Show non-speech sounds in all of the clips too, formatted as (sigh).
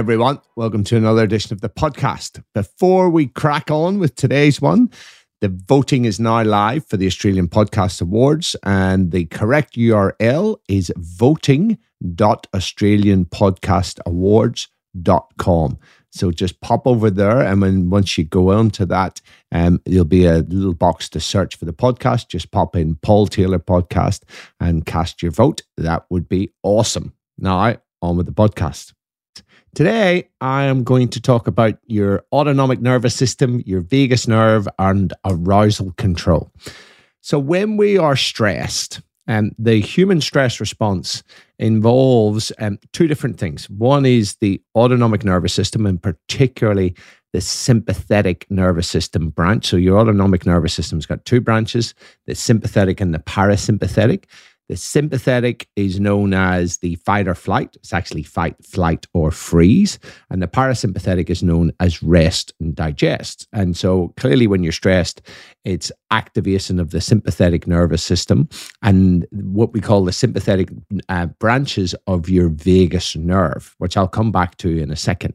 everyone. Welcome to another edition of the podcast. Before we crack on with today's one, the voting is now live for the Australian Podcast Awards, and the correct URL is voting.australianpodcastawards.com. So just pop over there, and when once you go onto that, um, there'll be a little box to search for the podcast. Just pop in Paul Taylor Podcast and cast your vote. That would be awesome. Now on with the podcast. Today, I am going to talk about your autonomic nervous system, your vagus nerve, and arousal control. So, when we are stressed, um, the human stress response involves um, two different things. One is the autonomic nervous system, and particularly the sympathetic nervous system branch. So, your autonomic nervous system's got two branches the sympathetic and the parasympathetic. The sympathetic is known as the fight or flight. It's actually fight, flight, or freeze. And the parasympathetic is known as rest and digest. And so clearly, when you're stressed, it's activation of the sympathetic nervous system and what we call the sympathetic uh, branches of your vagus nerve, which I'll come back to in a second.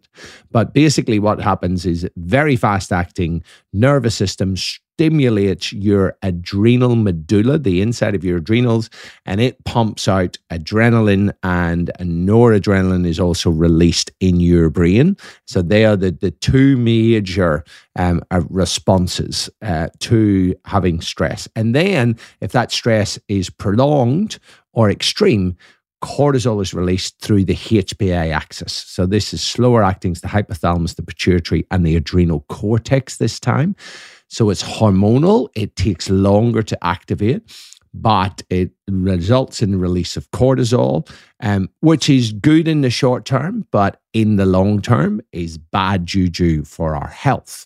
But basically, what happens is very fast acting nervous system stimulates your adrenal medulla, the inside of your adrenals, and it pumps out adrenaline, and noradrenaline is also released in your brain. So they are the, the two major um, uh, responses uh, to having stress. And then, if that stress is prolonged or extreme, cortisol is released through the HPA axis. So this is slower acting, the hypothalamus, the pituitary, and the adrenal cortex this time. So it's hormonal, it takes longer to activate, but it results in the release of cortisol, um, which is good in the short term, but in the long term is bad juju for our health.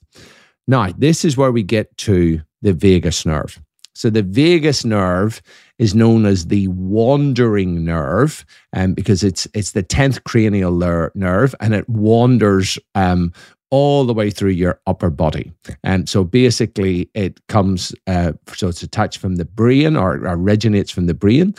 Now, this is where we get to the vagus nerve. So the vagus nerve is known as the wandering nerve, um, because it's it's the tenth cranial nerve, and it wanders um, all the way through your upper body. And so basically, it comes, uh, so it's attached from the brain or originates from the brain,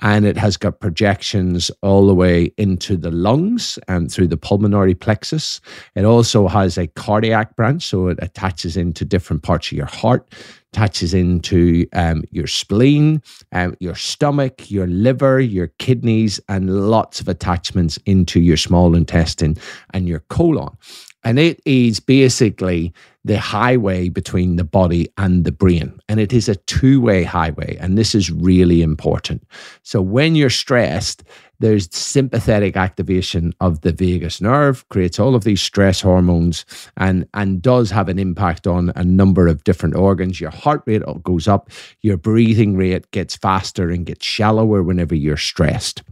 and it has got projections all the way into the lungs and through the pulmonary plexus. It also has a cardiac branch, so it attaches into different parts of your heart. Attaches into um, your spleen, um, your stomach, your liver, your kidneys, and lots of attachments into your small intestine and your colon. And it is basically the highway between the body and the brain. And it is a two way highway. And this is really important. So when you're stressed, there's sympathetic activation of the vagus nerve, creates all of these stress hormones, and, and does have an impact on a number of different organs. Your heart rate goes up, your breathing rate gets faster and gets shallower whenever you're stressed.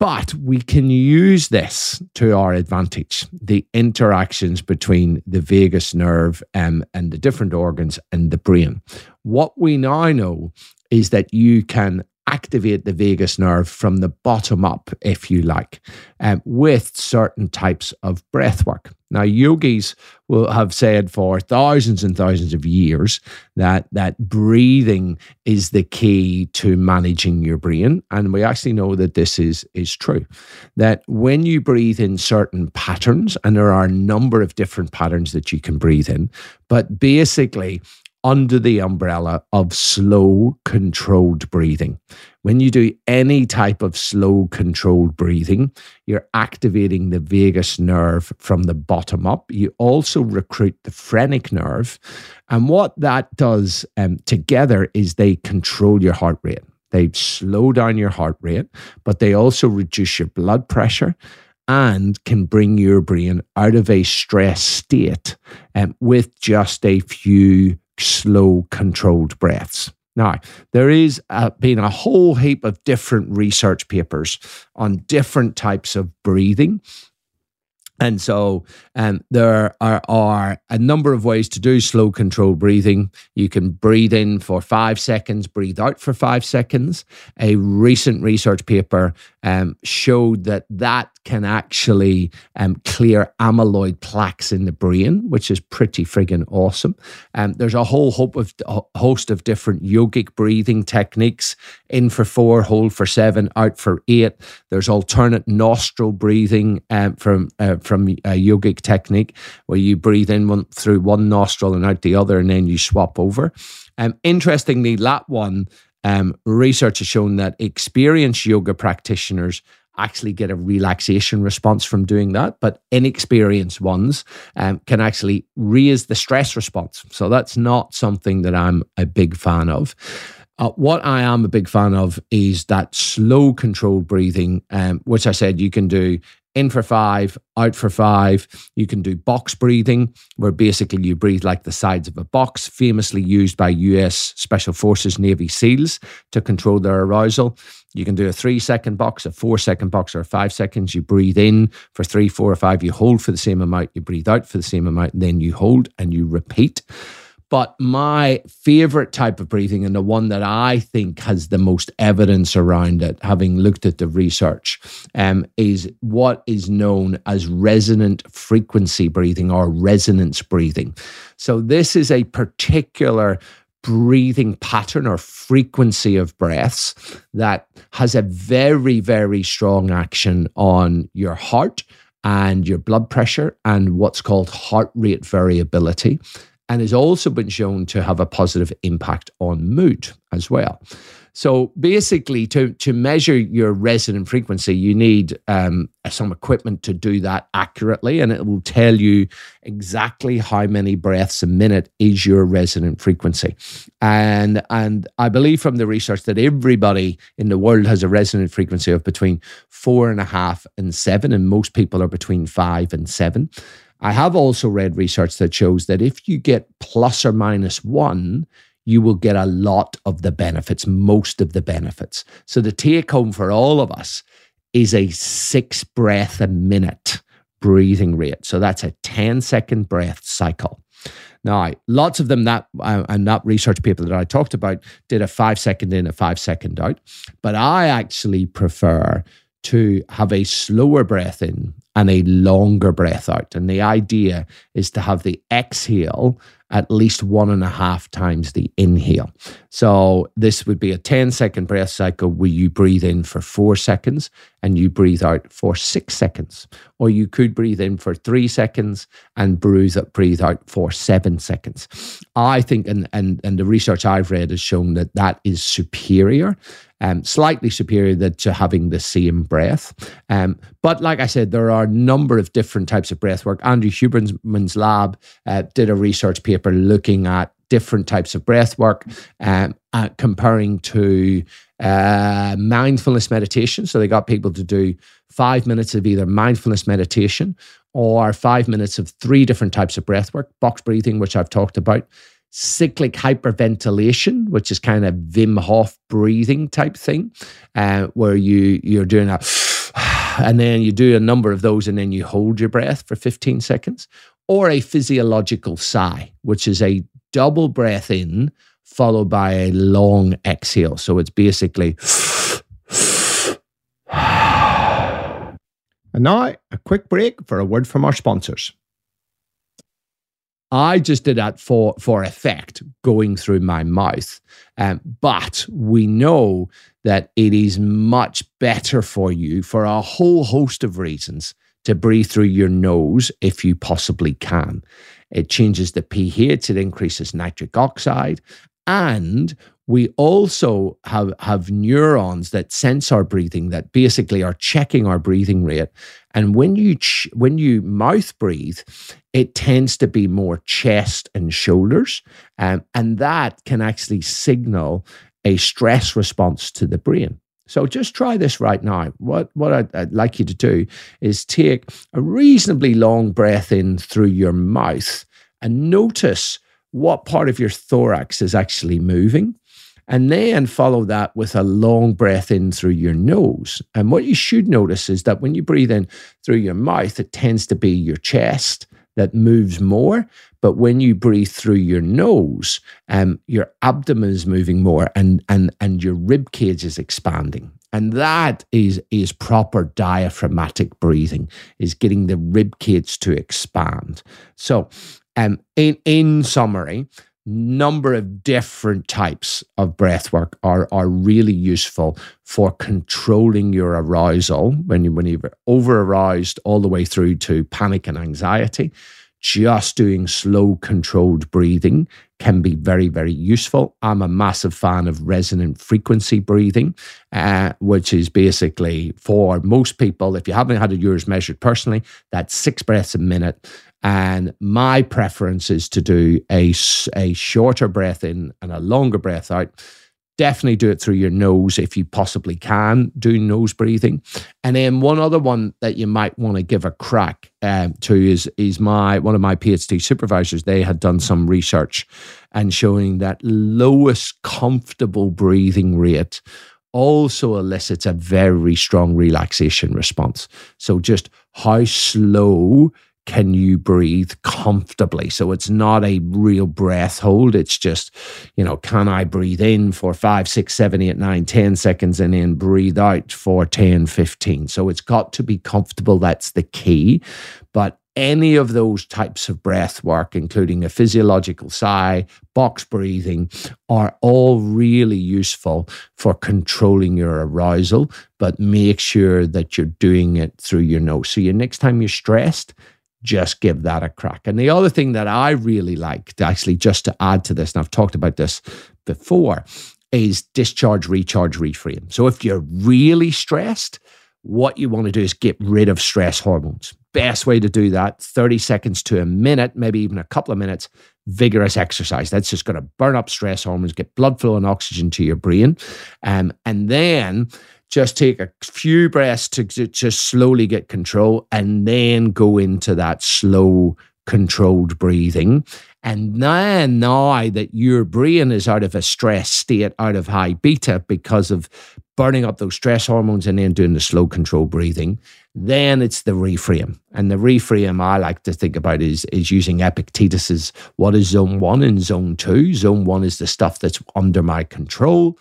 But we can use this to our advantage the interactions between the vagus nerve um, and the different organs and the brain. What we now know is that you can activate the vagus nerve from the bottom up, if you like, um, with certain types of breath work. Now, yogis will have said for thousands and thousands of years that, that breathing is the key to managing your brain. And we actually know that this is, is true. That when you breathe in certain patterns, and there are a number of different patterns that you can breathe in, but basically, under the umbrella of slow, controlled breathing. When you do any type of slow, controlled breathing, you're activating the vagus nerve from the bottom up. You also recruit the phrenic nerve. And what that does um, together is they control your heart rate. They slow down your heart rate, but they also reduce your blood pressure and can bring your brain out of a stress state um, with just a few slow, controlled breaths. Now, there is uh, been a whole heap of different research papers on different types of breathing and so um, there are, are, a number of ways to do slow control breathing. You can breathe in for five seconds, breathe out for five seconds. A recent research paper um, showed that that can actually um, clear amyloid plaques in the brain, which is pretty friggin' awesome. Um, there's a whole of, a host of different yogic breathing techniques in for four, hold for seven, out for eight. There's alternate nostril breathing um, from uh, from a yogic technique where you breathe in one, through one nostril and out the other, and then you swap over. Um, interestingly, that one um, research has shown that experienced yoga practitioners actually get a relaxation response from doing that, but inexperienced ones um, can actually raise the stress response. So that's not something that I'm a big fan of. Uh, what I am a big fan of is that slow controlled breathing, um, which I said you can do in for five, out for five. You can do box breathing, where basically you breathe like the sides of a box, famously used by US Special Forces Navy SEALs to control their arousal. You can do a three second box, a four second box, or five seconds. You breathe in for three, four, or five. You hold for the same amount. You breathe out for the same amount. Then you hold and you repeat. But my favorite type of breathing, and the one that I think has the most evidence around it, having looked at the research, um, is what is known as resonant frequency breathing or resonance breathing. So, this is a particular breathing pattern or frequency of breaths that has a very, very strong action on your heart and your blood pressure and what's called heart rate variability and has also been shown to have a positive impact on mood as well. So basically, to, to measure your resonant frequency, you need um, some equipment to do that accurately, and it will tell you exactly how many breaths a minute is your resonant frequency. And and I believe from the research that everybody in the world has a resonant frequency of between four and a half and seven, and most people are between five and seven. I have also read research that shows that if you get plus or minus one, you will get a lot of the benefits, most of the benefits. So the take home for all of us is a six breath a minute breathing rate. So that's a 10 second breath cycle. Now, lots of them that uh, and that research paper that I talked about did a five second in, a five second out. But I actually prefer to have a slower breath in and a longer breath out. And the idea is to have the exhale at least one and a half times the inhale. So this would be a 10 second breath cycle where you breathe in for four seconds and you breathe out for six seconds. Or you could breathe in for three seconds and breathe, breathe out for seven seconds. I think, and, and, and the research I've read has shown that that is superior um, slightly superior to having the same breath. Um, but like I said, there are a number of different types of breath work. Andrew Huberman's lab uh, did a research paper looking at different types of breath work, um, uh, comparing to uh, mindfulness meditation. So they got people to do five minutes of either mindfulness meditation or five minutes of three different types of breath work, box breathing, which I've talked about, cyclic hyperventilation, which is kind of Wim Hof breathing type thing, uh, where you you're doing a (sighs) and then you do a number of those and then you hold your breath for 15 seconds, or a physiological sigh, which is a double breath in followed by a long exhale. So it's basically. (sighs) (sighs) And now, a quick break for a word from our sponsors. I just did that for for effect going through my mouth. Um, but we know that it is much better for you for a whole host of reasons to breathe through your nose if you possibly can. It changes the pH, it increases nitric oxide, and we also have, have neurons that sense our breathing that basically are checking our breathing rate. And when you ch- when you mouth breathe, it tends to be more chest and shoulders, um, and that can actually signal a stress response to the brain. So just try this right now. What what I'd, I'd, like you to do is take a reasonably long breath in through your mouth and notice what part of your thorax is actually moving. And then follow that with a long breath in through your nose. And what you should notice is that when you breathe in through your mouth, it tends to be your chest that moves more. But when you breathe through your nose, um, your abdomen is moving more and, and, and your rib cage is expanding. And that is, is proper diaphragmatic breathing, is getting the rib cage to expand. So, um, in, in summary, number of different types of breath work are, are really useful for controlling your arousal when, you, when you're over aroused all the way through to panic and anxiety just doing slow, controlled breathing can be very, very useful. I'm a massive fan of resonant frequency breathing, uh, which is basically for most people, if you haven't had yours measured personally, that's six breaths a minute. And my preference is to do a, a shorter breath in and a longer breath out. Definitely do it through your nose if you possibly can do nose breathing. And then one other one that you might want to give a crack um, to is is my one of my phd supervisors they had done some research and showing that lowest comfortable breathing rate also elicits a very strong relaxation response. So just how slow can you breathe comfortably? So it's not a real breath hold. It's just, you know, can I breathe in for five, six, seven, eight, nine, 10 seconds and then breathe out for 10, 15. So it's got to be comfortable. That's the key. But any of those types of breath work, including a physiological sigh, box breathing, are all really useful for controlling your arousal. But make sure that you're doing it through your nose. So, you next time you're stressed, just give that a crack. And the other thing that I really like, actually, just to add to this, and I've talked about this before, is discharge, recharge, reframe. So if you're really stressed, what you want to do is get rid of stress hormones. Best way to do that 30 seconds to a minute, maybe even a couple of minutes, vigorous exercise. That's just going to burn up stress hormones, get blood flow and oxygen to your brain. Um, and then just take a few breaths to just slowly get control and then go into that slow, controlled breathing. And then now that your brain is out of a stress state, out of high beta because of burning up those stress hormones and then doing the slow controlled breathing, then it's the reframe. And the reframe I like to think about is, is using Epictetus's what is zone one and zone two. Zone one is the stuff that's under my control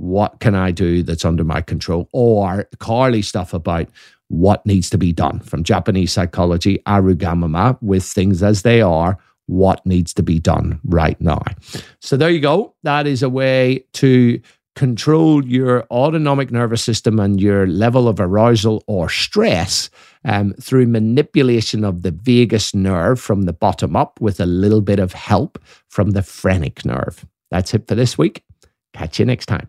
what can I do that's under my control? Or Carly stuff about what needs to be done from Japanese psychology, arugamama, with things as they are, what needs to be done right now. So there you go. That is a way to control your autonomic nervous system and your level of arousal or stress um, through manipulation of the vagus nerve from the bottom up with a little bit of help from the phrenic nerve. That's it for this week. Catch you next time.